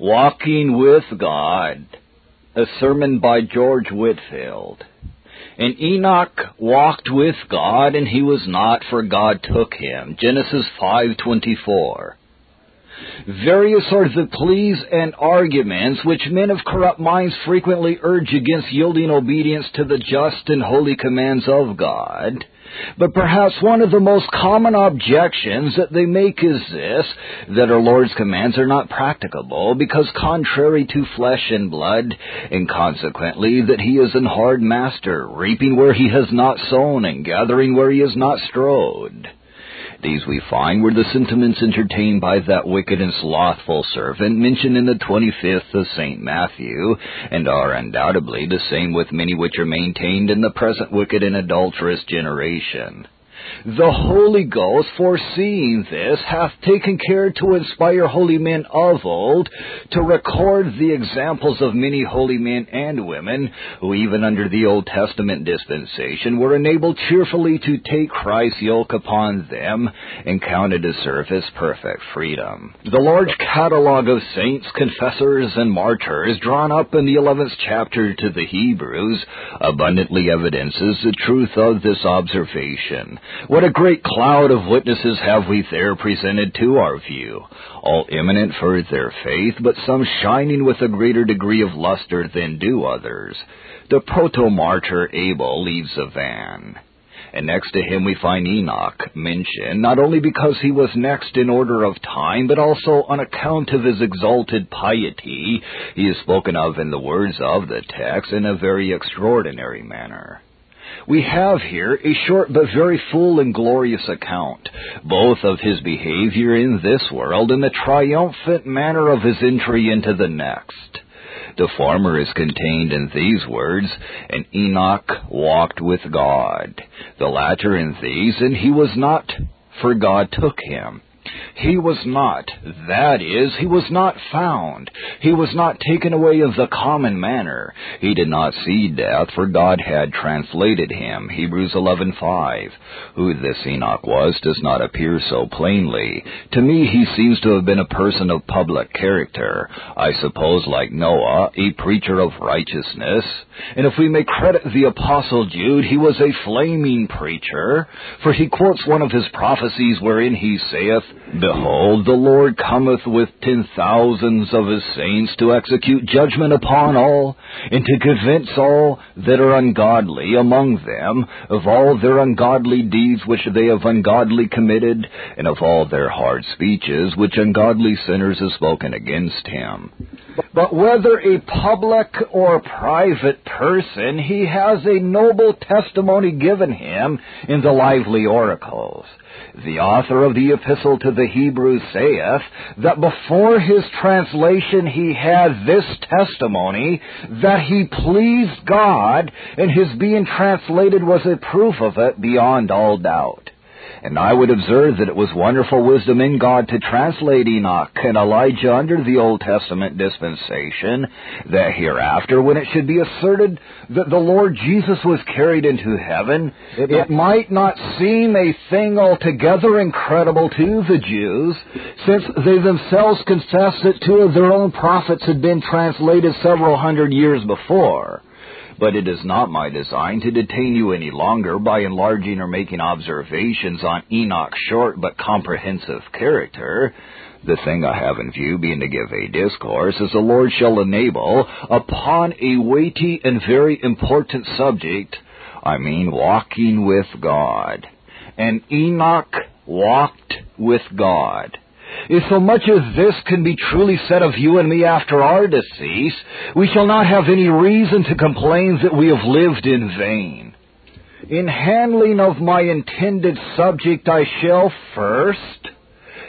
Walking with God, a sermon by George Whitefield. And Enoch walked with God, and he was not, for God took him. Genesis 5:24. Various are the pleas and arguments which men of corrupt minds frequently urge against yielding obedience to the just and holy commands of God. But perhaps one of the most common objections that they make is this, that our Lord's commands are not practicable because contrary to flesh and blood, and consequently that he is an hard master, reaping where he has not sown and gathering where he has not strode. These we find were the sentiments entertained by that wicked and slothful servant mentioned in the 25th of St. Matthew, and are undoubtedly the same with many which are maintained in the present wicked and adulterous generation. The Holy Ghost, foreseeing this, hath taken care to inspire holy men of old, to record the examples of many holy men and women, who even under the Old Testament dispensation were enabled cheerfully to take Christ's yoke upon them, and counted to serve his perfect freedom. The large catalogue of saints, confessors, and martyrs drawn up in the eleventh chapter to the Hebrews abundantly evidences the truth of this observation. What a great cloud of witnesses have we there presented to our view, all eminent for their faith, but some shining with a greater degree of luster than do others. The proto-martyr Abel leads the van. And next to him we find Enoch mentioned, not only because he was next in order of time, but also on account of his exalted piety. He is spoken of in the words of the text in a very extraordinary manner. We have here a short but very full and glorious account, both of his behavior in this world and the triumphant manner of his entry into the next. The former is contained in these words, and Enoch walked with God. The latter in these, and he was not, for God took him. He was not, that is, he was not found. He was not taken away of the common manner. He did not see death, for God had translated him. Hebrews 11:5. Who this Enoch was does not appear so plainly. To me he seems to have been a person of public character. I suppose like Noah, a preacher of righteousness. And if we may credit the apostle Jude, he was a flaming preacher, for he quotes one of his prophecies wherein he saith, Behold, the Lord cometh with ten thousands of his saints to execute judgment upon all, and to convince all that are ungodly among them of all their ungodly deeds which they have ungodly committed, and of all their hard speeches which ungodly sinners have spoken against him. But whether a public or private person, he has a noble testimony given him in the lively oracles. The author of the epistle to the Hebrews saith that before his translation he had this testimony that he pleased God and his being translated was a proof of it beyond all doubt. And I would observe that it was wonderful wisdom in God to translate Enoch and Elijah under the Old Testament dispensation, that hereafter, when it should be asserted that the Lord Jesus was carried into heaven, it might not seem a thing altogether incredible to the Jews, since they themselves confessed that two of their own prophets had been translated several hundred years before. But it is not my design to detain you any longer by enlarging or making observations on Enoch's short but comprehensive character. The thing I have in view being to give a discourse as the Lord shall enable upon a weighty and very important subject, I mean walking with God. And Enoch walked with God. If so much as this can be truly said of you and me after our decease, we shall not have any reason to complain that we have lived in vain. In handling of my intended subject, I shall first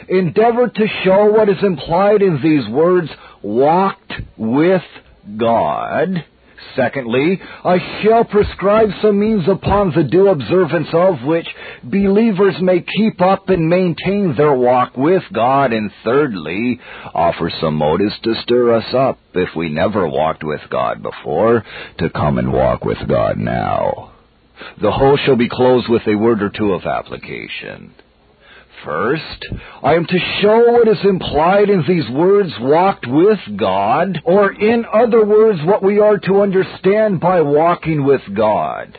endeavor to show what is implied in these words, walked with God, Secondly, I shall prescribe some means upon the due observance of which believers may keep up and maintain their walk with God. And thirdly, offer some motives to stir us up, if we never walked with God before, to come and walk with God now. The whole shall be closed with a word or two of application. First, I am to show what is implied in these words walked with God, or in other words, what we are to understand by walking with God.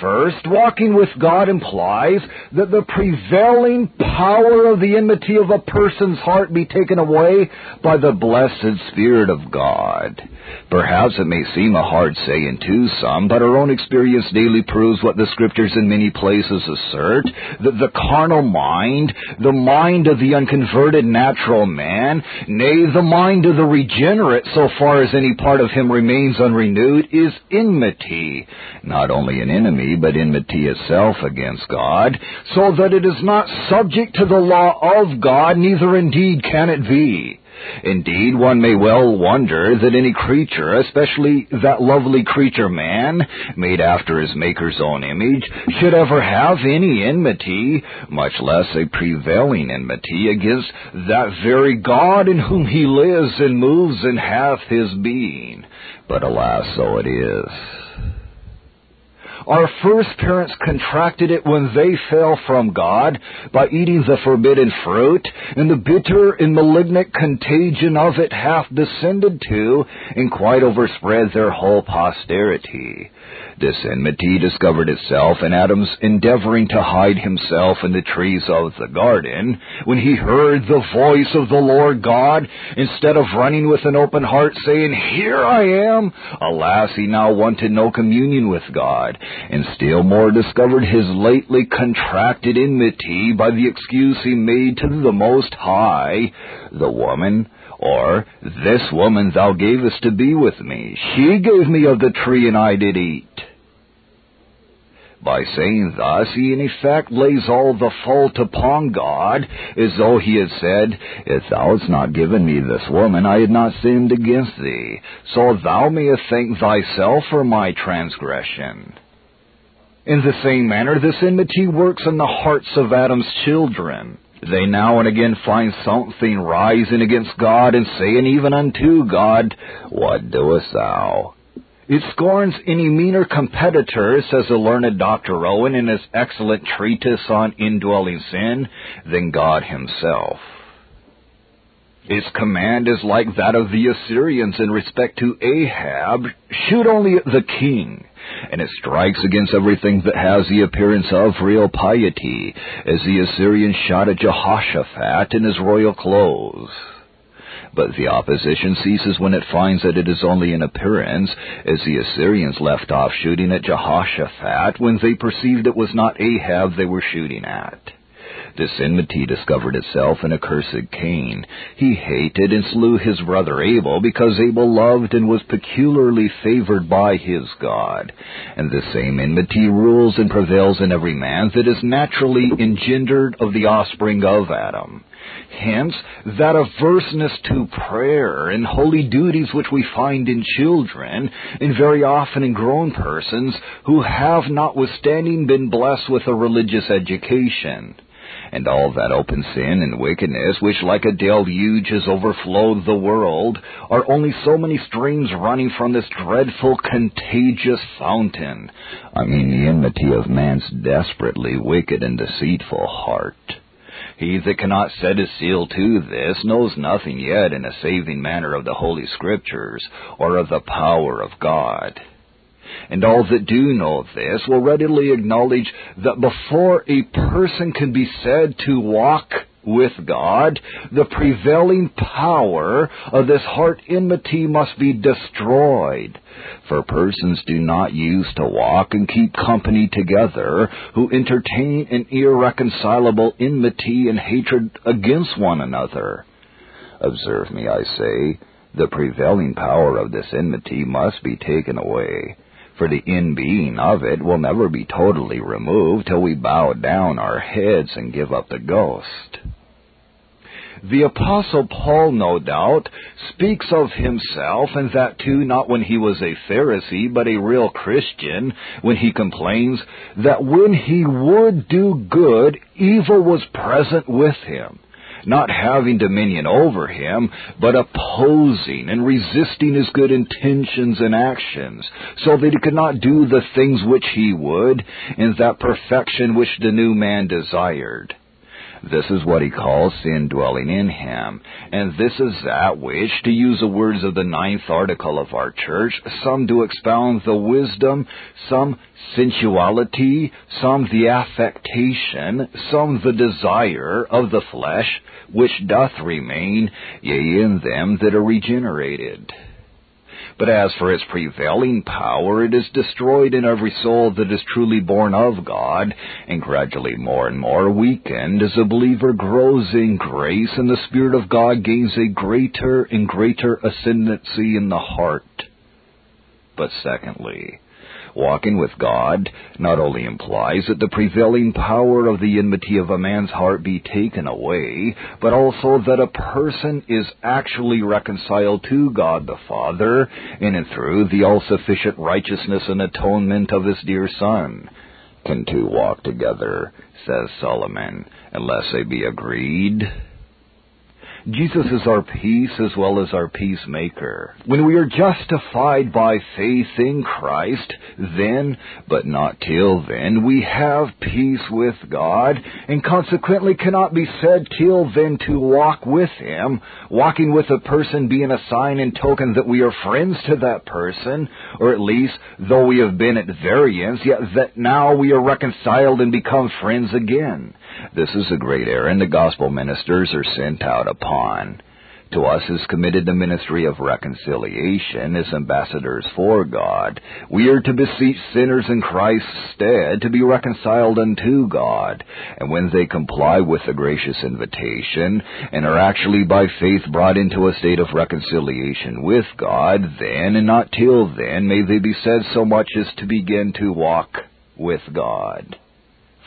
First, walking with God implies that the prevailing power of the enmity of a person's heart be taken away by the blessed Spirit of God. Perhaps it may seem a hard saying to some, but our own experience daily proves what the scriptures in many places assert, that the carnal mind, the mind of the unconverted natural man, nay, the mind of the regenerate, so far as any part of him remains unrenewed, is enmity, not only an enemy, but enmity itself against God, so that it is not subject to the law of God, neither indeed can it be. Indeed, one may well wonder that any creature, especially that lovely creature man, made after his Maker's own image, should ever have any enmity, much less a prevailing enmity against that very God in whom he lives and moves and hath his being. But alas, so it is. Our first parents contracted it when they fell from God by eating the forbidden fruit, and the bitter and malignant contagion of it hath descended to and quite overspread their whole posterity. This enmity discovered itself in Adam's endeavoring to hide himself in the trees of the garden when he heard the voice of the Lord God instead of running with an open heart saying, Here I am. Alas, he now wanted no communion with God and still more discovered his lately contracted enmity by the excuse he made to the Most High, the woman or, This woman thou gavest to be with me, she gave me of the tree and I did eat. By saying thus, he in effect lays all the fault upon God, as though he had said, If thou hadst not given me this woman, I had not sinned against thee, so thou mayest thank thyself for my transgression. In the same manner, this enmity works in the hearts of Adam's children. They now and again find something rising against God and saying even unto God, What doest thou? It scorns any meaner competitor, says the learned Dr. Owen in his excellent treatise on indwelling sin, than God himself. Its command is like that of the Assyrians in respect to Ahab, shoot only at the king, and it strikes against everything that has the appearance of real piety, as the Assyrians shot at Jehoshaphat in his royal clothes. But the opposition ceases when it finds that it is only an appearance, as the Assyrians left off shooting at Jehoshaphat when they perceived it was not Ahab they were shooting at. This enmity discovered itself in accursed Cain. He hated and slew his brother Abel because Abel loved and was peculiarly favored by his God. And the same enmity rules and prevails in every man that is naturally engendered of the offspring of Adam. Hence, that averseness to prayer and holy duties which we find in children, and very often in grown persons, who have notwithstanding been blessed with a religious education and all that open sin and wickedness which like a deluge has overflowed the world are only so many streams running from this dreadful contagious fountain. I mean the enmity of man's desperately wicked and deceitful heart. He that cannot set his seal to this knows nothing yet in a saving manner of the Holy Scriptures or of the power of God. And all that do know this will readily acknowledge that before a person can be said to walk with God, the prevailing power of this heart enmity must be destroyed. For persons do not use to walk and keep company together who entertain an irreconcilable enmity and hatred against one another. Observe me, I say, the prevailing power of this enmity must be taken away for the in-being of it will never be totally removed till we bow down our heads and give up the ghost. The Apostle Paul, no doubt, speaks of himself, and that too not when he was a Pharisee, but a real Christian, when he complains that when he would do good, evil was present with him not having dominion over him, but opposing and resisting his good intentions and actions, so that he could not do the things which he would, in that perfection which the new man desired. This is what he calls sin dwelling in him. And this is that which, to use the words of the ninth article of our church, some do expound the wisdom, some sensuality, some the affectation, some the desire of the flesh, which doth remain, yea, in them that are regenerated. But as for its prevailing power, it is destroyed in every soul that is truly born of God, and gradually more and more weakened as a believer grows in grace and the Spirit of God gains a greater and greater ascendancy in the heart. But secondly, Walking with God not only implies that the prevailing power of the enmity of a man's heart be taken away, but also that a person is actually reconciled to God the Father in and through the all-sufficient righteousness and atonement of his dear Son. Can two walk together, says Solomon, unless they be agreed? Jesus is our peace as well as our peacemaker. When we are justified by faith in Christ, then, but not till then, we have peace with God, and consequently cannot be said till then to walk with Him, walking with a person being a sign and token that we are friends to that person, or at least, though we have been at variance, yet that now we are reconciled and become friends again. This is a great errand the gospel ministers are sent out upon. To us is committed the ministry of reconciliation as ambassadors for God. We are to beseech sinners in Christ's stead to be reconciled unto God. And when they comply with the gracious invitation and are actually by faith brought into a state of reconciliation with God, then and not till then may they be said so much as to begin to walk with God.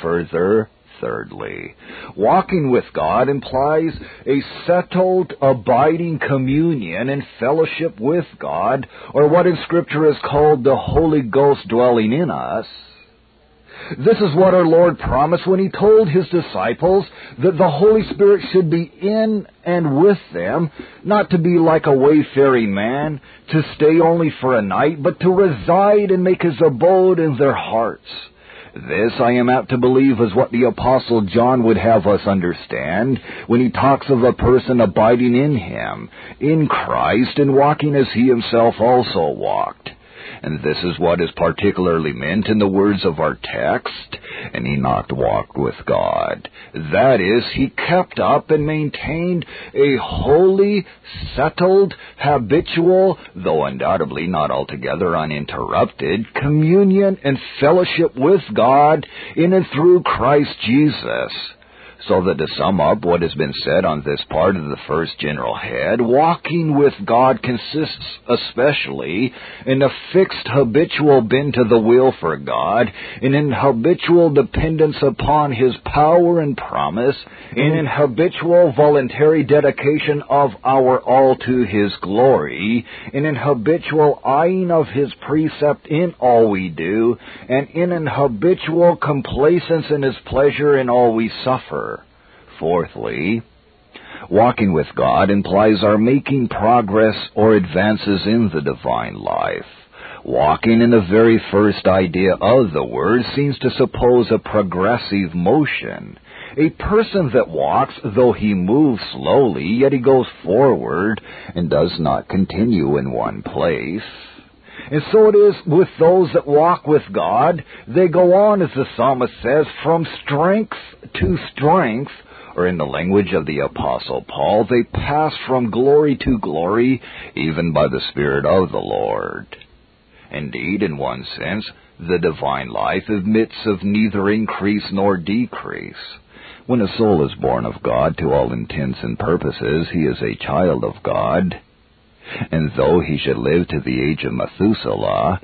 Further, thirdly. Walking with God implies a settled, abiding communion and fellowship with God, or what in Scripture is called the Holy Ghost dwelling in us. This is what our Lord promised when He told His disciples that the Holy Spirit should be in and with them, not to be like a wayfaring man, to stay only for a night, but to reside and make His abode in their hearts. This, I am apt to believe, is what the Apostle John would have us understand when he talks of a person abiding in him, in Christ, and walking as he himself also walked. And this is what is particularly meant in the words of our text, and Enoch walked with God. That is, he kept up and maintained a holy, settled, habitual, though undoubtedly not altogether uninterrupted, communion and fellowship with God in and through Christ Jesus. So that to sum up what has been said on this part of the first general head, walking with God consists especially in a fixed habitual bend to the will for God, in an habitual dependence upon His power and promise, in an habitual voluntary dedication of our all to His glory, in an habitual eyeing of His precept in all we do, and in an habitual complacence in His pleasure in all we suffer. Fourthly, walking with God implies our making progress or advances in the divine life. Walking in the very first idea of the word seems to suppose a progressive motion. A person that walks, though he moves slowly, yet he goes forward and does not continue in one place. And so it is with those that walk with God. They go on, as the psalmist says, from strength to strength, or in the language of the Apostle Paul, they pass from glory to glory, even by the Spirit of the Lord. Indeed, in one sense, the divine life admits of neither increase nor decrease. When a soul is born of God, to all intents and purposes, he is a child of God. And though he should live to the age of Methuselah,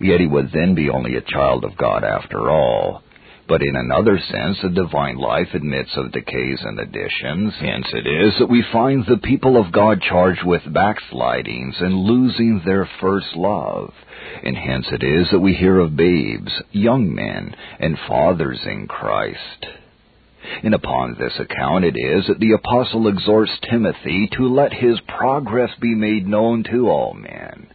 yet he would then be only a child of God after all. But in another sense, the divine life admits of decays and additions. Hence it is that we find the people of God charged with backslidings and losing their first love. And hence it is that we hear of babes, young men, and fathers in Christ. And upon this account it is that the apostle exhorts Timothy to let his progress be made known to all men.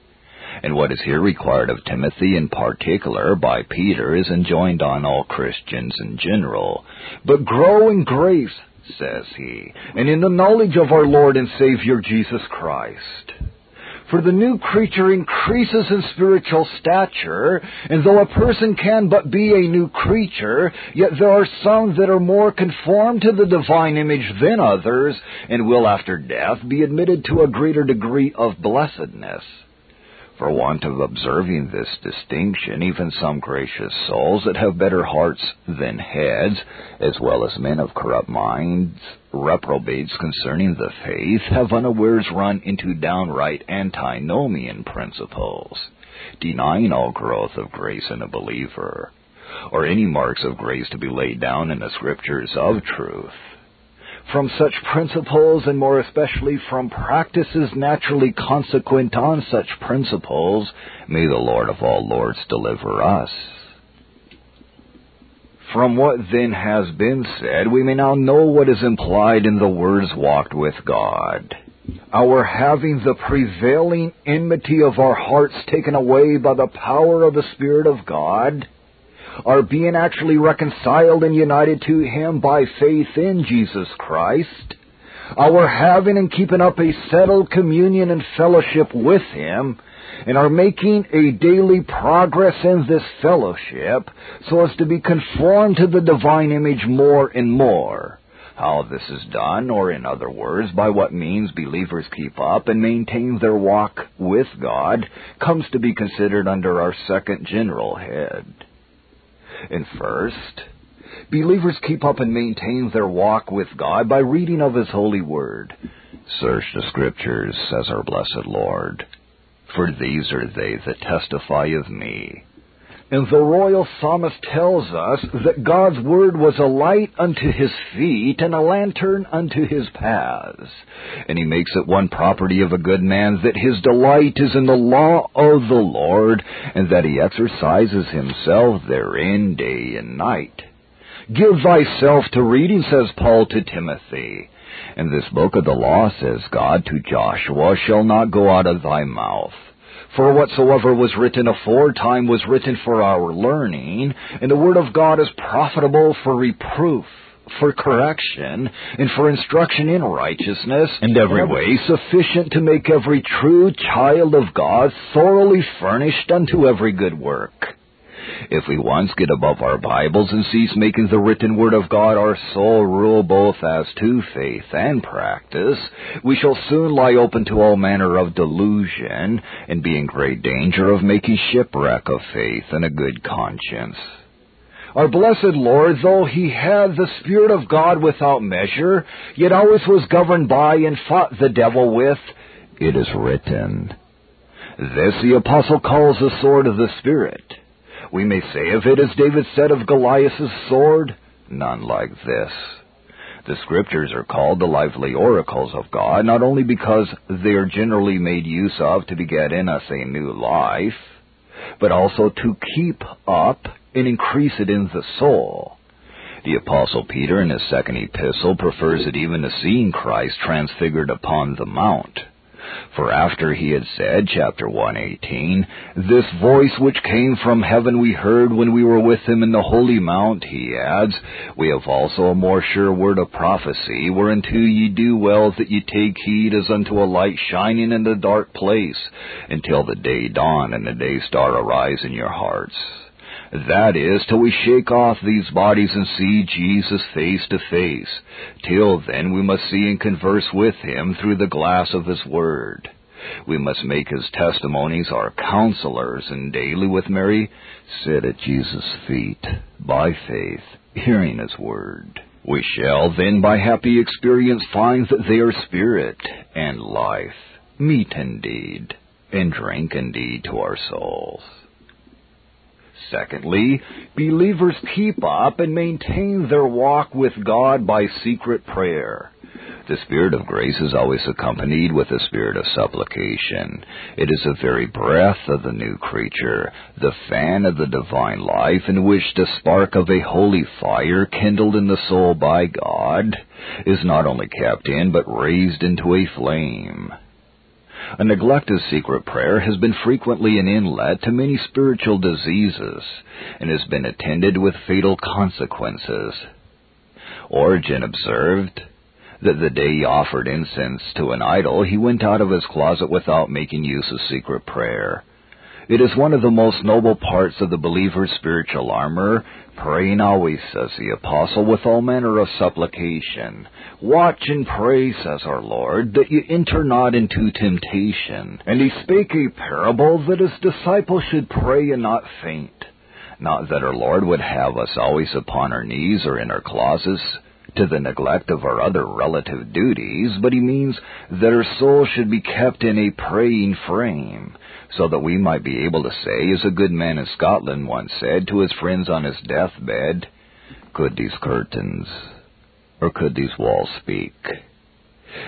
And what is here required of Timothy in particular by Peter is enjoined on all Christians in general. But grow in grace, says he, and in the knowledge of our Lord and Savior Jesus Christ. For the new creature increases in spiritual stature, and though a person can but be a new creature, yet there are some that are more conformed to the divine image than others, and will after death be admitted to a greater degree of blessedness. For want of observing this distinction, even some gracious souls that have better hearts than heads, as well as men of corrupt minds, reprobates concerning the faith, have unawares run into downright antinomian principles, denying all growth of grace in a believer, or any marks of grace to be laid down in the scriptures of truth from such principles, and more especially from practices naturally consequent on such principles, may the Lord of all Lords deliver us. From what then has been said, we may now know what is implied in the words walked with God. Our having the prevailing enmity of our hearts taken away by the power of the Spirit of God, are being actually reconciled and united to Him by faith in Jesus Christ, our having and keeping up a settled communion and fellowship with Him, and are making a daily progress in this fellowship so as to be conformed to the divine image more and more. How this is done, or in other words, by what means believers keep up and maintain their walk with God, comes to be considered under our second general head. And first, believers keep up and maintain their walk with God by reading of His holy word. Search the Scriptures, says our blessed Lord, for these are they that testify of me. And the royal psalmist tells us that God's word was a light unto his feet and a lantern unto his paths. And he makes it one property of a good man that his delight is in the law of the Lord, and that he exercises himself therein day and night. Give thyself to reading, says Paul to Timothy. And this book of the law, says God to Joshua, shall not go out of thy mouth for whatsoever was written aforetime was written for our learning, and the Word of God is profitable for reproof, for correction, and for instruction in righteousness, and every way sufficient to make every true child of God thoroughly furnished unto every good work. If we once get above our Bibles and cease making the written Word of God our sole rule both as to faith and practice, we shall soon lie open to all manner of delusion, and be in great danger of making shipwreck of faith and a good conscience. Our blessed Lord, though he had the Spirit of God without measure, yet always was governed by and fought the devil with, It is written. This the apostle calls the sword of the Spirit. We may say of it as David said of Goliath's sword, none like this. The scriptures are called the lively oracles of God, not only because they are generally made use of to beget in us a new life, but also to keep up and increase it in the soul. The apostle Peter in his second epistle prefers it even to seeing Christ transfigured upon the mount. For after he had said, chapter 118, This voice which came from heaven we heard when we were with him in the holy mount, he adds, We have also a more sure word of prophecy, whereunto ye do well that ye take heed as unto a light shining in a dark place, until the day dawn and the day star arise in your hearts. That is, till we shake off these bodies and see Jesus face to face. Till then we must see and converse with him through the glass of his word. We must make his testimonies our counselors, and daily with Mary sit at Jesus' feet, by faith, hearing his word. We shall then by happy experience find that they are spirit and life, meat indeed, and drink indeed to our souls. Secondly, believers keep up and maintain their walk with God by secret prayer. The Spirit of grace is always accompanied with a spirit of supplication. It is the very breath of the new creature, the fan of the divine life in which the spark of a holy fire kindled in the soul by God is not only kept in but raised into a flame. A neglect of secret prayer has been frequently an inlet to many spiritual diseases and has been attended with fatal consequences. Origen observed that the day he offered incense to an idol, he went out of his closet without making use of secret prayer. It is one of the most noble parts of the believer's spiritual armor, praying always, says the apostle, with all manner of supplication. Watch and pray, says our Lord, that ye enter not into temptation. And he spake a parable that his disciples should pray and not faint. Not that our Lord would have us always upon our knees or in our closets, to the neglect of our other relative duties, but he means that our soul should be kept in a praying frame, so that we might be able to say, as a good man in Scotland once said to his friends on his deathbed, could these curtains, or could these walls speak?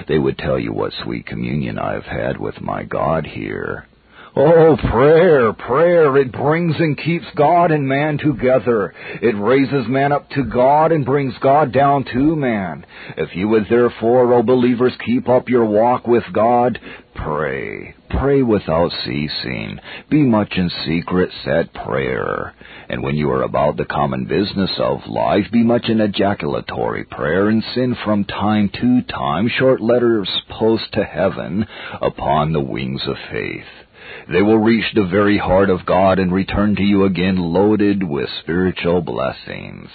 They would tell you what sweet communion I have had with my God here, Oh, prayer, prayer, it brings and keeps God and man together. It raises man up to God and brings God down to man. If you would therefore, O believers, keep up your walk with God, pray. Pray without ceasing. Be much in secret, set prayer. And when you are about the common business of life, be much in ejaculatory prayer and send from time to time short letters post to heaven upon the wings of faith. They will reach the very heart of God and return to you again loaded with spiritual blessings.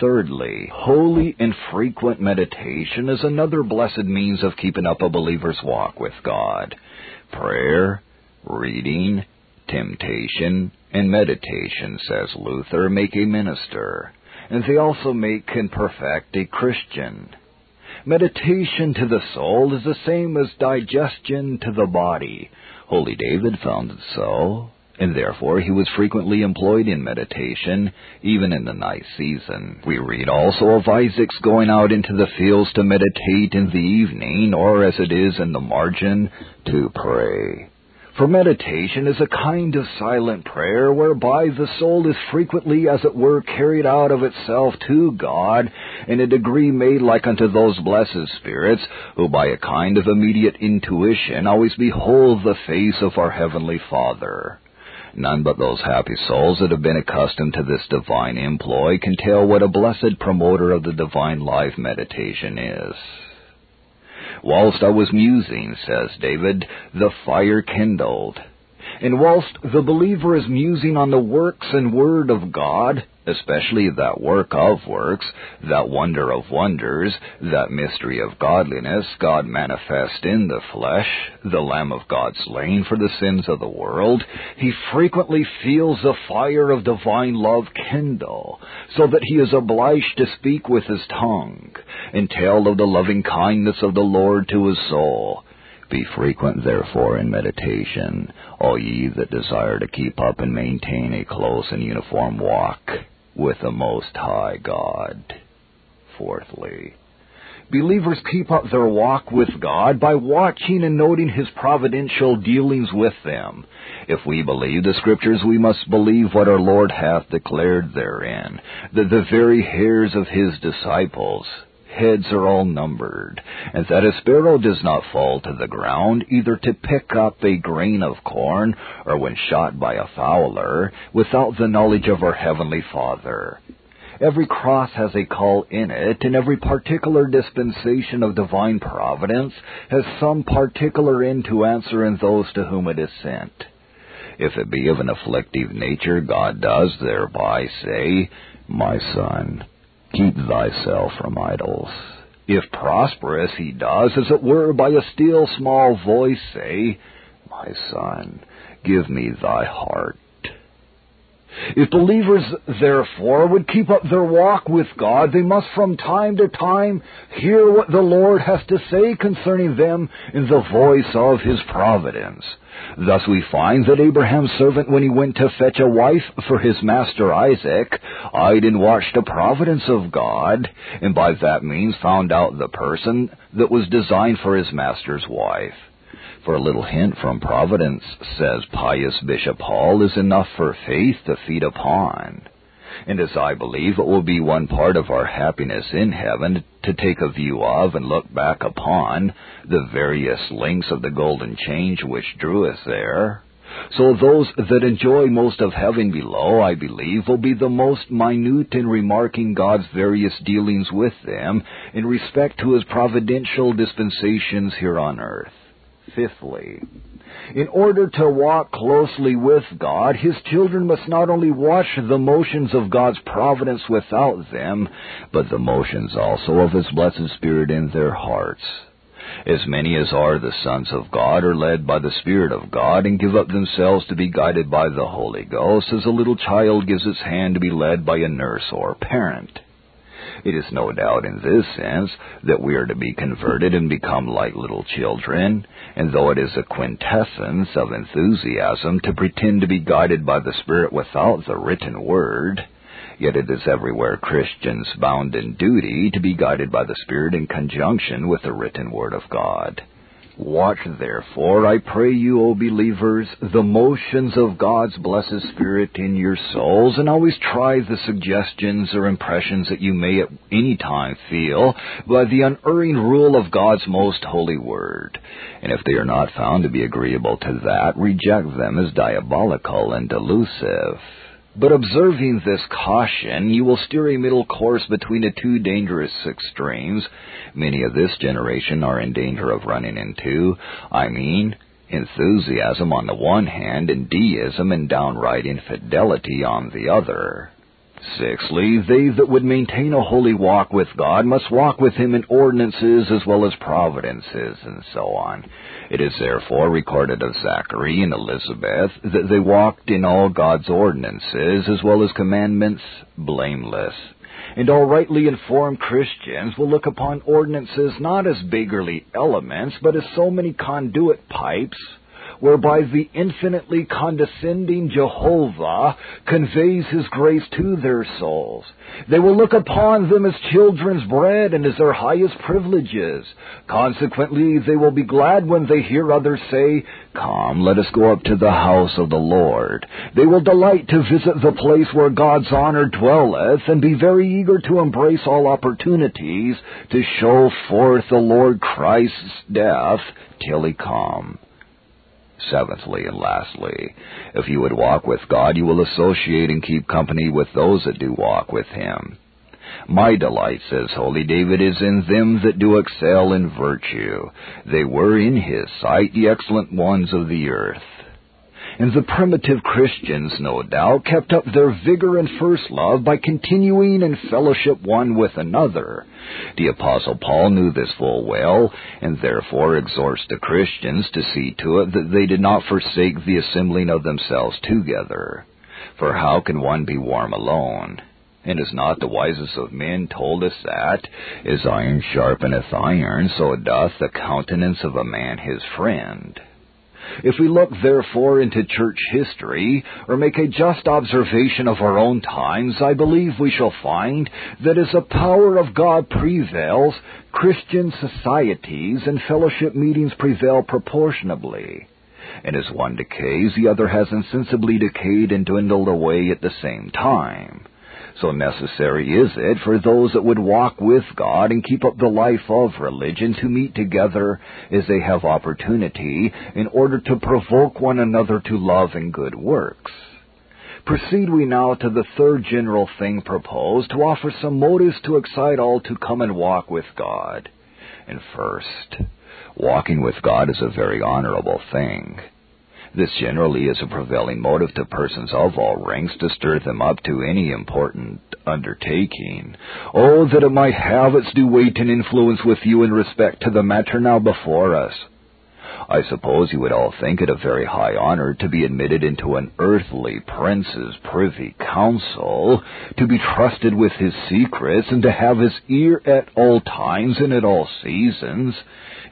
Thirdly, holy and frequent meditation is another blessed means of keeping up a believer's walk with God. Prayer, reading, temptation, and meditation, says Luther, make a minister, and they also make and perfect a Christian. Meditation to the soul is the same as digestion to the body. Holy David found it so, and therefore he was frequently employed in meditation, even in the night season. We read also of Isaac's going out into the fields to meditate in the evening, or as it is in the margin, to pray. For meditation is a kind of silent prayer whereby the soul is frequently, as it were, carried out of itself to God in a degree made like unto those blessed spirits who by a kind of immediate intuition always behold the face of our Heavenly Father. None but those happy souls that have been accustomed to this divine employ can tell what a blessed promoter of the divine life meditation is. Whilst I was musing, says David, the fire kindled. And whilst the believer is musing on the works and word of God, especially that work of works, that wonder of wonders, that mystery of godliness, God manifest in the flesh, the Lamb of God slain for the sins of the world, he frequently feels the fire of divine love kindle, so that he is obliged to speak with his tongue, and tell of the loving kindness of the Lord to his soul, be frequent, therefore, in meditation, all ye that desire to keep up and maintain a close and uniform walk with the Most High God. Fourthly, believers keep up their walk with God by watching and noting His providential dealings with them. If we believe the Scriptures, we must believe what our Lord hath declared therein, that the very hairs of His disciples, heads are all numbered, and that a sparrow does not fall to the ground either to pick up a grain of corn or when shot by a fowler without the knowledge of our heavenly Father. Every cross has a call in it, and every particular dispensation of divine providence has some particular end to answer in those to whom it is sent. If it be of an afflictive nature, God does thereby say, My son, Keep thyself from idols. If prosperous, he does, as it were, by a still small voice say, My son, give me thy heart. If believers, therefore, would keep up their walk with God, they must from time to time hear what the Lord has to say concerning them in the voice of His providence. Thus we find that Abraham's servant, when he went to fetch a wife for his master Isaac, eyed and watched the providence of God, and by that means found out the person that was designed for his master's wife. For a little hint from Providence, says pious Bishop Hall, is enough for faith to feed upon. And as I believe it will be one part of our happiness in heaven to take a view of and look back upon the various links of the golden change which drew us there, So those that enjoy most of heaven below, I believe, will be the most minute in remarking God's various dealings with them in respect to his providential dispensations here on earth. Fifthly, in order to walk closely with God, his children must not only watch the motions of God's providence without them, but the motions also of his blessed Spirit in their hearts. As many as are the sons of God are led by the Spirit of God and give up themselves to be guided by the Holy Ghost, as a little child gives its hand to be led by a nurse or parent. It is no doubt in this sense that we are to be converted and become like little children, and though it is a quintessence of enthusiasm to pretend to be guided by the Spirit without the written word, Yet it is everywhere Christians bound in duty to be guided by the Spirit in conjunction with the written Word of God. Watch therefore, I pray you, O believers, the motions of God's blessed Spirit in your souls, and always try the suggestions or impressions that you may at any time feel by the unerring rule of God's most holy word. And if they are not found to be agreeable to that, reject them as diabolical and delusive. But observing this caution, you will steer a middle course between the two dangerous extremes many of this generation are in danger of running into. I mean, enthusiasm on the one hand and deism and downright infidelity on the other. Sixthly, they that would maintain a holy walk with God must walk with Him in ordinances as well as providences, and so on. It is therefore recorded of Zachary and Elizabeth that they walked in all God's ordinances as well as commandments blameless. And all rightly informed Christians will look upon ordinances not as beggarly elements, but as so many conduit pipes whereby the infinitely condescending Jehovah conveys His grace to their souls. They will look upon them as children's bread and as their highest privileges. Consequently, they will be glad when they hear others say, Come, let us go up to the house of the Lord. They will delight to visit the place where God's honor dwelleth, and be very eager to embrace all opportunities to show forth the Lord Christ's death till he come. Seventhly and lastly, if you would walk with God, you will associate and keep company with those that do walk with Him. My delight, says holy David, is in them that do excel in virtue. They were in His sight the excellent ones of the earth. And the primitive Christians, no doubt, kept up their vigor and first love by continuing in fellowship one with another. The Apostle Paul knew this full well, and therefore exhorts the Christians to see to it that they did not forsake the assembling of themselves together. For how can one be warm alone? And is not the wisest of men told us that, as iron sharpeneth iron, so doth the countenance of a man his friend? If we look therefore into church history, or make a just observation of our own times, I believe we shall find that as the power of God prevails, Christian societies and fellowship meetings prevail proportionably. And as one decays, the other has insensibly decayed and dwindled away at the same time. So necessary is it for those that would walk with God and keep up the life of religion to meet together as they have opportunity in order to provoke one another to love and good works. Proceed we now to the third general thing proposed, to offer some motives to excite all to come and walk with God. And first, walking with God is a very honorable thing. This generally is a prevailing motive to persons of all ranks to stir them up to any important undertaking. Oh, that it might have its due weight and influence with you in respect to the matter now before us. I suppose you would all think it a very high honor to be admitted into an earthly prince's privy council, to be trusted with his secrets, and to have his ear at all times and at all seasons,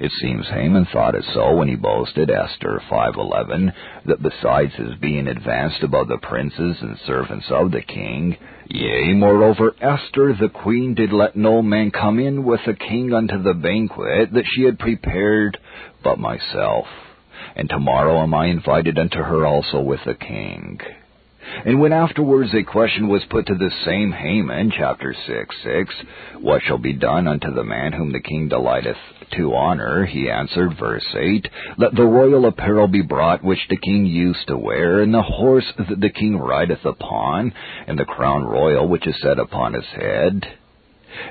it seems Haman thought it so when he boasted, Esther 5.11, that besides his being advanced above the princes and servants of the king, yea, moreover, Esther the queen did let no man come in with the king unto the banquet that she had prepared but myself. And tomorrow am I invited unto her also with the king. And when afterwards a question was put to the same Haman, chapter 6, 6, What shall be done unto the man whom the king delighteth to honor? He answered, verse 8, Let the royal apparel be brought which the king used to wear, and the horse that the king rideth upon, and the crown royal which is set upon his head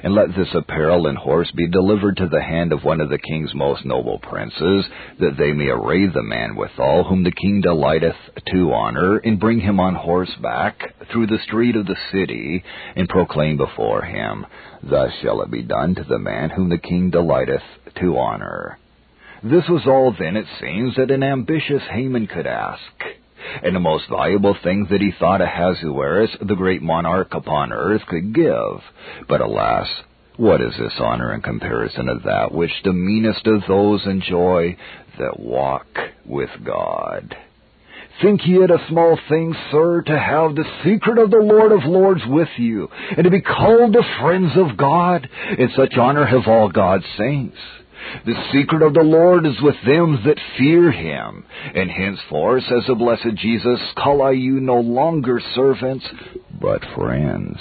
and let this apparel and horse be delivered to the hand of one of the king's most noble princes, that they may array the man withal, whom the king delighteth to honor, and bring him on horseback through the street of the city, and proclaim before him, Thus shall it be done to the man whom the king delighteth to honor. This was all then, it seems, that an ambitious Haman could ask and the most valuable thing that he thought Ahasuerus, the great monarch upon earth, could give. But alas, what is this honor in comparison of that which the meanest of those enjoy that walk with God? Think ye it a small thing, sir, to have the secret of the Lord of Lords with you, and to be called the friends of God? In such honor have all God's saints. The secret of the Lord is with them that fear him. And henceforth, says the blessed Jesus, call I you no longer servants, but friends.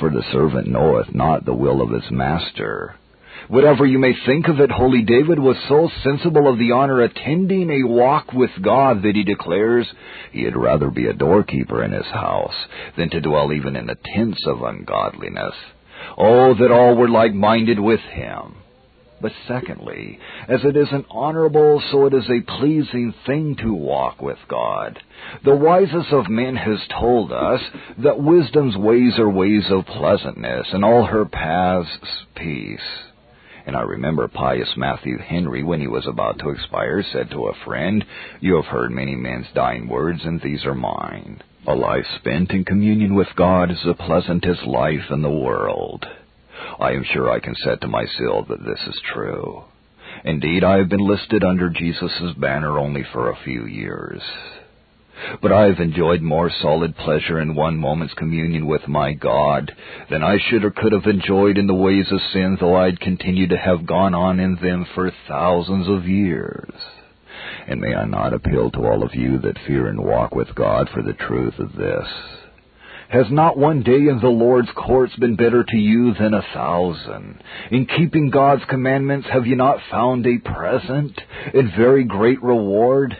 For the servant knoweth not the will of his master. Whatever you may think of it, holy David was so sensible of the honor attending a walk with God that he declares he had rather be a doorkeeper in his house than to dwell even in the tents of ungodliness. Oh, that all were like-minded with him. But secondly, as it is an honorable, so it is a pleasing thing to walk with God. The wisest of men has told us that wisdom's ways are ways of pleasantness, and all her paths peace. And I remember pious Matthew Henry, when he was about to expire, said to a friend, You have heard many men's dying words, and these are mine. A life spent in communion with God is the pleasantest life in the world. I am sure I can set to my seal that this is true. Indeed, I have been listed under Jesus' banner only for a few years. But I have enjoyed more solid pleasure in one moment's communion with my God than I should or could have enjoyed in the ways of sin, though I'd continue to have gone on in them for thousands of years. And may I not appeal to all of you that fear and walk with God for the truth of this? Has not one day in the Lord's courts been better to you than a thousand? In keeping God's commandments have you not found a present and very great reward?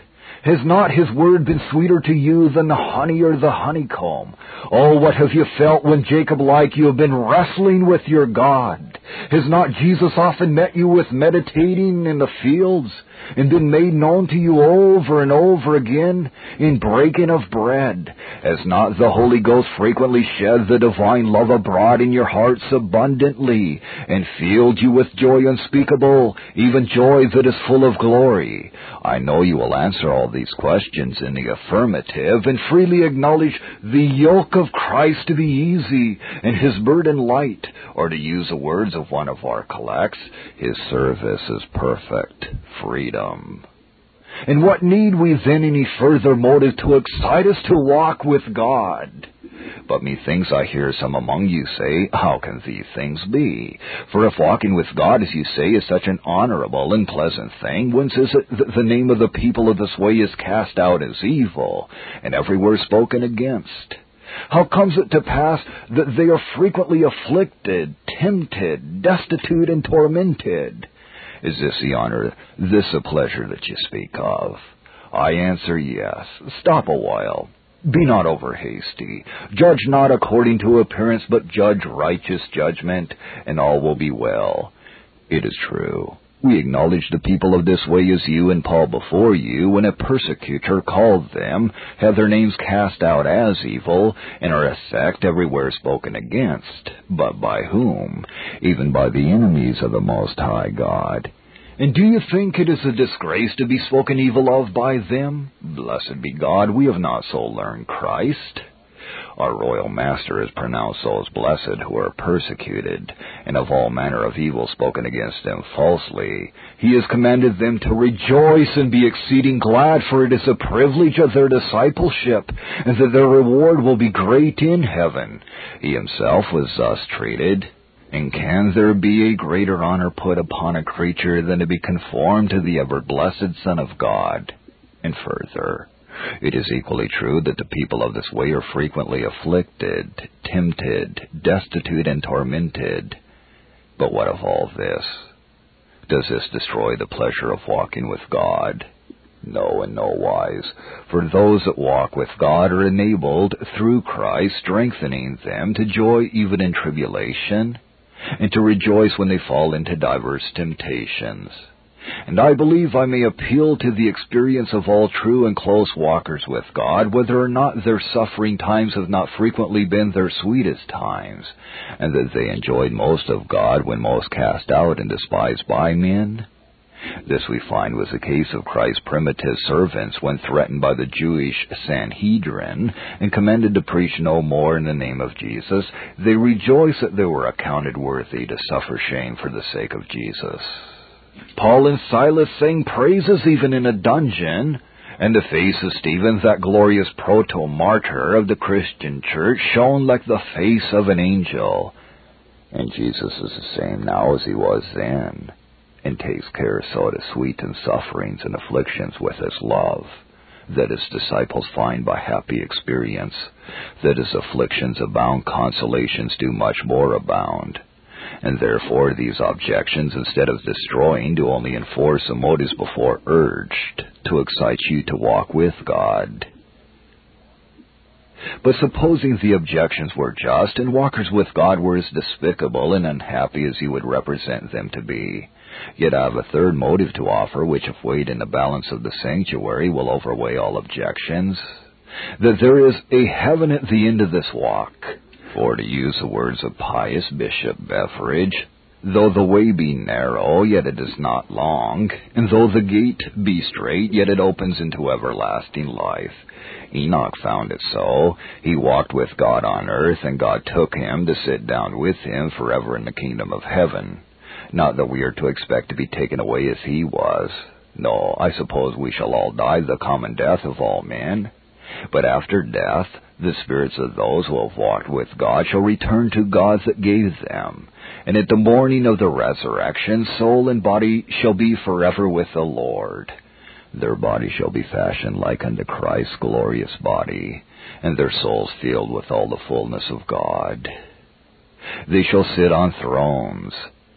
Has not his word been sweeter to you than the honey or the honeycomb? Oh, what have you felt when Jacob like you have been wrestling with your God? Has not Jesus often met you with meditating in the fields and been made known to you over and over again in breaking of bread? Has not the Holy Ghost frequently shed the divine love abroad in your hearts abundantly and filled you with joy unspeakable, even joy that is full of glory? I know you will answer all these questions in the affirmative and freely acknowledge the yoke of Christ to be easy and his burden light, or to use the words of one of our collects, his service is perfect freedom. And what need we then any further motive to excite us to walk with God? But methinks I hear some among you say, How can these things be? For if walking with God, as you say, is such an honorable and pleasant thing, whence is it that the name of the people of this way is cast out as evil, and everywhere spoken against? How comes it to pass that they are frequently afflicted, tempted, destitute, and tormented? Is this the honor, this the pleasure that you speak of? I answer yes. Stop a while. Be not over hasty. Judge not according to appearance, but judge righteous judgment, and all will be well. It is true. We acknowledge the people of this way as you and Paul before you, when a persecutor called them, have their names cast out as evil, and are a sect everywhere spoken against. But by whom? Even by the enemies of the Most High God. And do you think it is a disgrace to be spoken evil of by them? Blessed be God, we have not so learned Christ. Our royal master has pronounced those blessed who are persecuted, and of all manner of evil spoken against them falsely. He has commanded them to rejoice and be exceeding glad, for it is a privilege of their discipleship, and that their reward will be great in heaven. He himself was thus treated. And can there be a greater honor put upon a creature than to be conformed to the ever blessed Son of God? And further, It is equally true that the people of this way are frequently afflicted, tempted, destitute, and tormented. But what of all this? Does this destroy the pleasure of walking with God? No, in no wise. For those that walk with God are enabled, through Christ, strengthening them to joy even in tribulation, and to rejoice when they fall into diverse temptations and I believe I may appeal to the experience of all true and close walkers with God, whether or not their suffering times have not frequently been their sweetest times, and that they enjoyed most of God when most cast out and despised by men. This we find was the case of Christ's primitive servants when threatened by the Jewish Sanhedrin and commanded to preach no more in the name of Jesus. They rejoiced that they were accounted worthy to suffer shame for the sake of Jesus. Paul and Silas sang praises even in a dungeon, and the face of Stephen, that glorious proto-martyr of the Christian church, shone like the face of an angel. And Jesus is the same now as he was then, and takes care so to sweeten sufferings and afflictions with his love, that his disciples find by happy experience, that his afflictions abound, consolations do much more abound and therefore these objections, instead of destroying, do only enforce the motives before urged to excite you to walk with God. But supposing the objections were just, and walkers with God were as despicable and unhappy as you would represent them to be, yet I have a third motive to offer, which if weighed in the balance of the sanctuary will overweigh all objections, that there is a heaven at the end of this walk, for to use the words of pious Bishop Beveridge, Though the way be narrow, yet it is not long, and though the gate be strait, yet it opens into everlasting life. Enoch found it so. He walked with God on earth, and God took him to sit down with him forever in the kingdom of heaven. Not that we are to expect to be taken away as he was. No, I suppose we shall all die the common death of all men. But after death, the spirits of those who have walked with God shall return to God that gave them. And at the morning of the resurrection, soul and body shall be forever with the Lord. Their body shall be fashioned like unto Christ's glorious body, and their souls filled with all the fullness of God. They shall sit on thrones,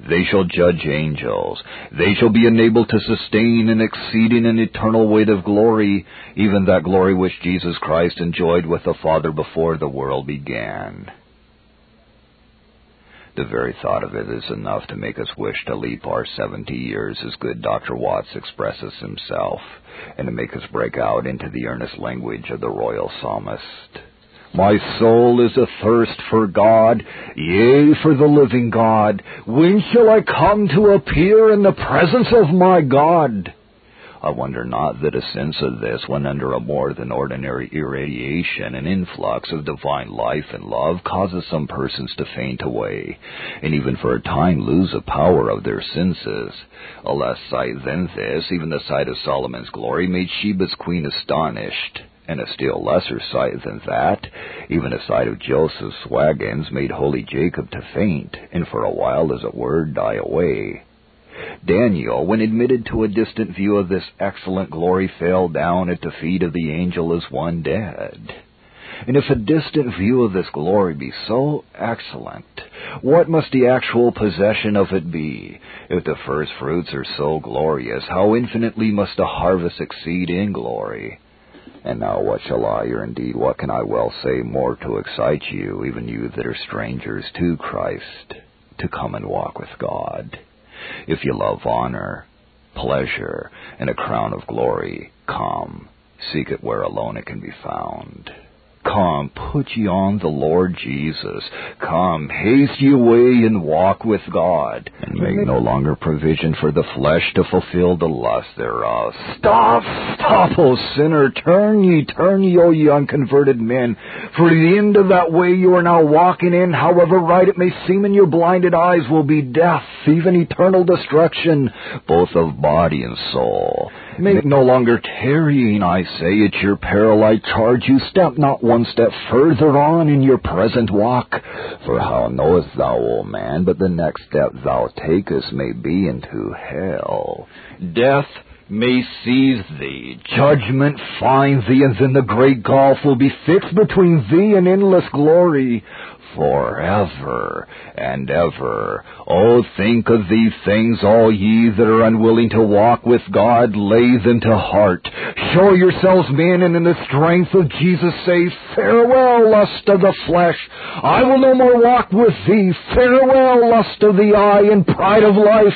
they shall judge angels. They shall be enabled to sustain an exceeding and eternal weight of glory, even that glory which Jesus Christ enjoyed with the Father before the world began. The very thought of it is enough to make us wish to leap our seventy years, as good Dr. Watts expresses himself, and to make us break out into the earnest language of the royal psalmist. My soul is athirst for God, yea, for the living God. When shall I come to appear in the presence of my God? I wonder not that a sense of this, when under a more than ordinary irradiation and influx of divine life and love, causes some persons to faint away, and even for a time lose the power of their senses. A less sight than this, even the sight of Solomon's glory, made Sheba's queen astonished and a still lesser sight than that, even a sight of Joseph's wagons made holy Jacob to faint, and for a while, as it were, die away. Daniel, when admitted to a distant view of this excellent glory, fell down at the feet of the angel as one dead. And if a distant view of this glory be so excellent, what must the actual possession of it be? If the first fruits are so glorious, how infinitely must the harvest exceed in glory? And now what shall I, or indeed what can I well say more to excite you, even you that are strangers to Christ, to come and walk with God? If you love honor, pleasure, and a crown of glory, come, seek it where alone it can be found. Come, put ye on the Lord Jesus. Come, haste ye away and walk with God, and make no longer provision for the flesh to fulfill the lust thereof. Stop, stop, O sinner, turn ye, turn ye, O ye unconverted men, for the end of that way you are now walking in, however right it may seem in your blinded eyes, will be death, even eternal destruction, both of body and soul. Make no longer tarrying, I say, at your peril I charge you, step not one step further on in your present walk. For how knowest thou, O man, but the next step thou takest may be into hell? Death, may seize thee. Judgment find thee, and then the great gulf will be fixed between thee and endless glory forever and ever. Oh, think of these things, all ye that are unwilling to walk with God, lay them to heart. Show yourselves men, and in the strength of Jesus say, Farewell, lust of the flesh. I will no more walk with thee. Farewell, lust of the eye and pride of life.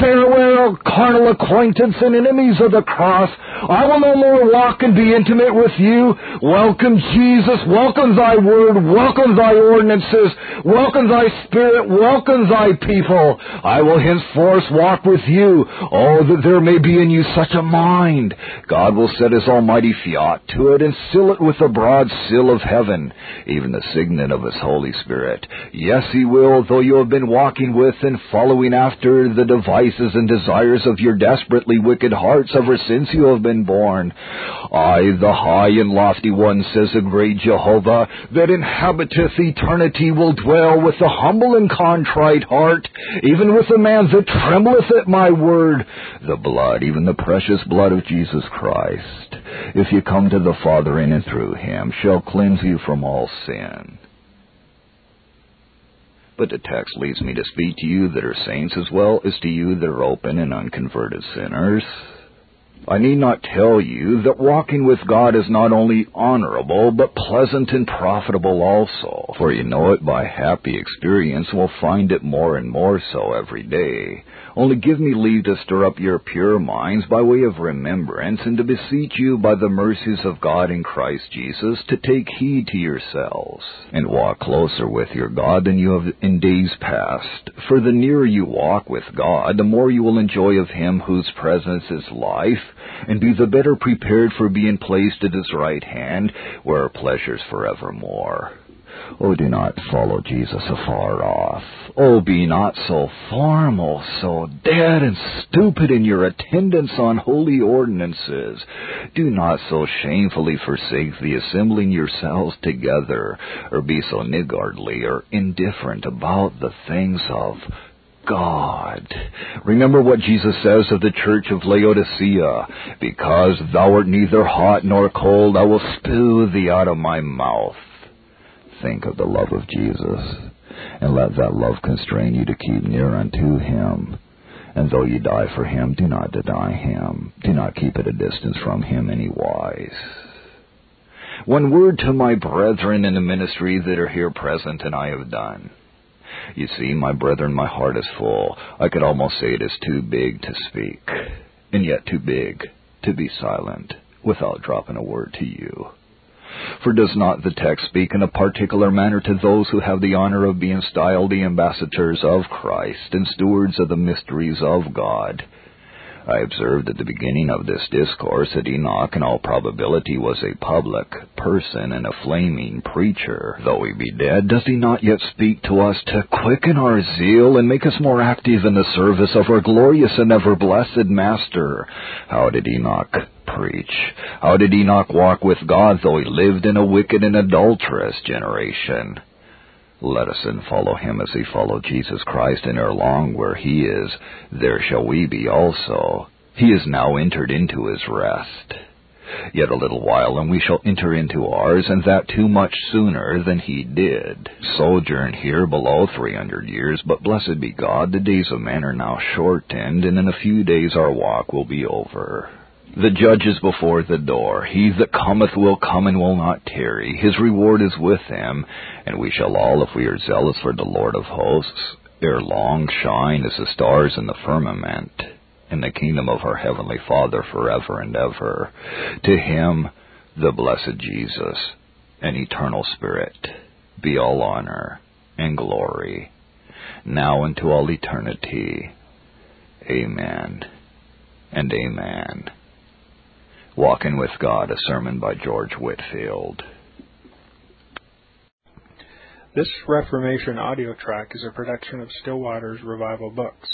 Farewell, carnal acquaintance and enemies of the cross. I will no more walk and be intimate with you. Welcome, Jesus. Welcome thy word. Welcome thy ordinances. Welcome thy spirit. Welcome thy people. I will henceforth walk with you. Oh, that there may be in you such a mind. God will set his almighty fiat to it and seal it with the broad seal of heaven, even the signet of his Holy Spirit. Yes, he will, though you have been walking with and following after the devices and desires of your desperately wicked hearts ever since you have been born. I, the high and lofty one, says the great Jehovah, that inhabiteth eternity will dwell with the humble and contrite heart, even with the man that trembleth at my word. The blood, even the precious blood of Jesus Christ, if you come to the Father in and through him, shall cleanse you from all sin. But the text leads me to speak to you that are saints as well as to you that are open and unconverted sinners. I need not tell you that walking with God is not only honorable, but pleasant and profitable also. For you know it by happy experience, will find it more and more so every day. Only give me leave to stir up your pure minds by way of remembrance, and to beseech you by the mercies of God in Christ Jesus to take heed to yourselves, and walk closer with your God than you have in days past. For the nearer you walk with God, the more you will enjoy of Him whose presence is life, and be the better prepared for being placed at His right hand, where are pleasures forevermore. Oh, do not follow Jesus afar off. Oh, be not so formal, so dead and stupid in your attendance on holy ordinances. Do not so shamefully forsake the assembling yourselves together, or be so niggardly or indifferent about the things of God. Remember what Jesus says of the church of Laodicea. Because thou art neither hot nor cold, I will spew thee out of my mouth think of the love of Jesus, and let that love constrain you to keep near unto him. And though you die for him, do not deny him. Do not keep at a distance from him any wise. One word to my brethren in the ministry that are here present, and I have done. You see, my brethren, my heart is full. I could almost say it is too big to speak, and yet too big to be silent without dropping a word to you. For does not the text speak in a particular manner to those who have the honor of being styled the ambassadors of Christ and stewards of the mysteries of God? I observed at the beginning of this discourse that Enoch in all probability was a public person and a flaming preacher. Though he be dead, does he not yet speak to us to quicken our zeal and make us more active in the service of our glorious and ever blessed Master? How did Enoch preach? How did Enoch walk with God though he lived in a wicked and adulterous generation? Let us then follow him as he followed Jesus Christ, and ere long where he is, there shall we be also. He is now entered into his rest. Yet a little while, and we shall enter into ours, and that too much sooner than he did. Sojourn here below three hundred years, but blessed be God, the days of man are now shortened, and in a few days our walk will be over. The judge is before the door. He that cometh will come and will not tarry. His reward is with him, and we shall all, if we are zealous for the Lord of hosts, ere long shine as the stars in the firmament, in the kingdom of our heavenly Father forever and ever. To him, the blessed Jesus, and eternal Spirit, be all honor and glory, now and to all eternity. Amen and amen. Walking with God, a sermon by George Whitefield. This Reformation audio track is a production of Still Waters Revival Books.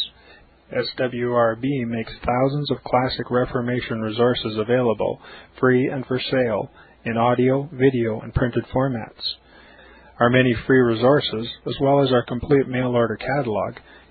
SWRB makes thousands of classic Reformation resources available, free and for sale, in audio, video, and printed formats. Our many free resources, as well as our complete mail order catalog,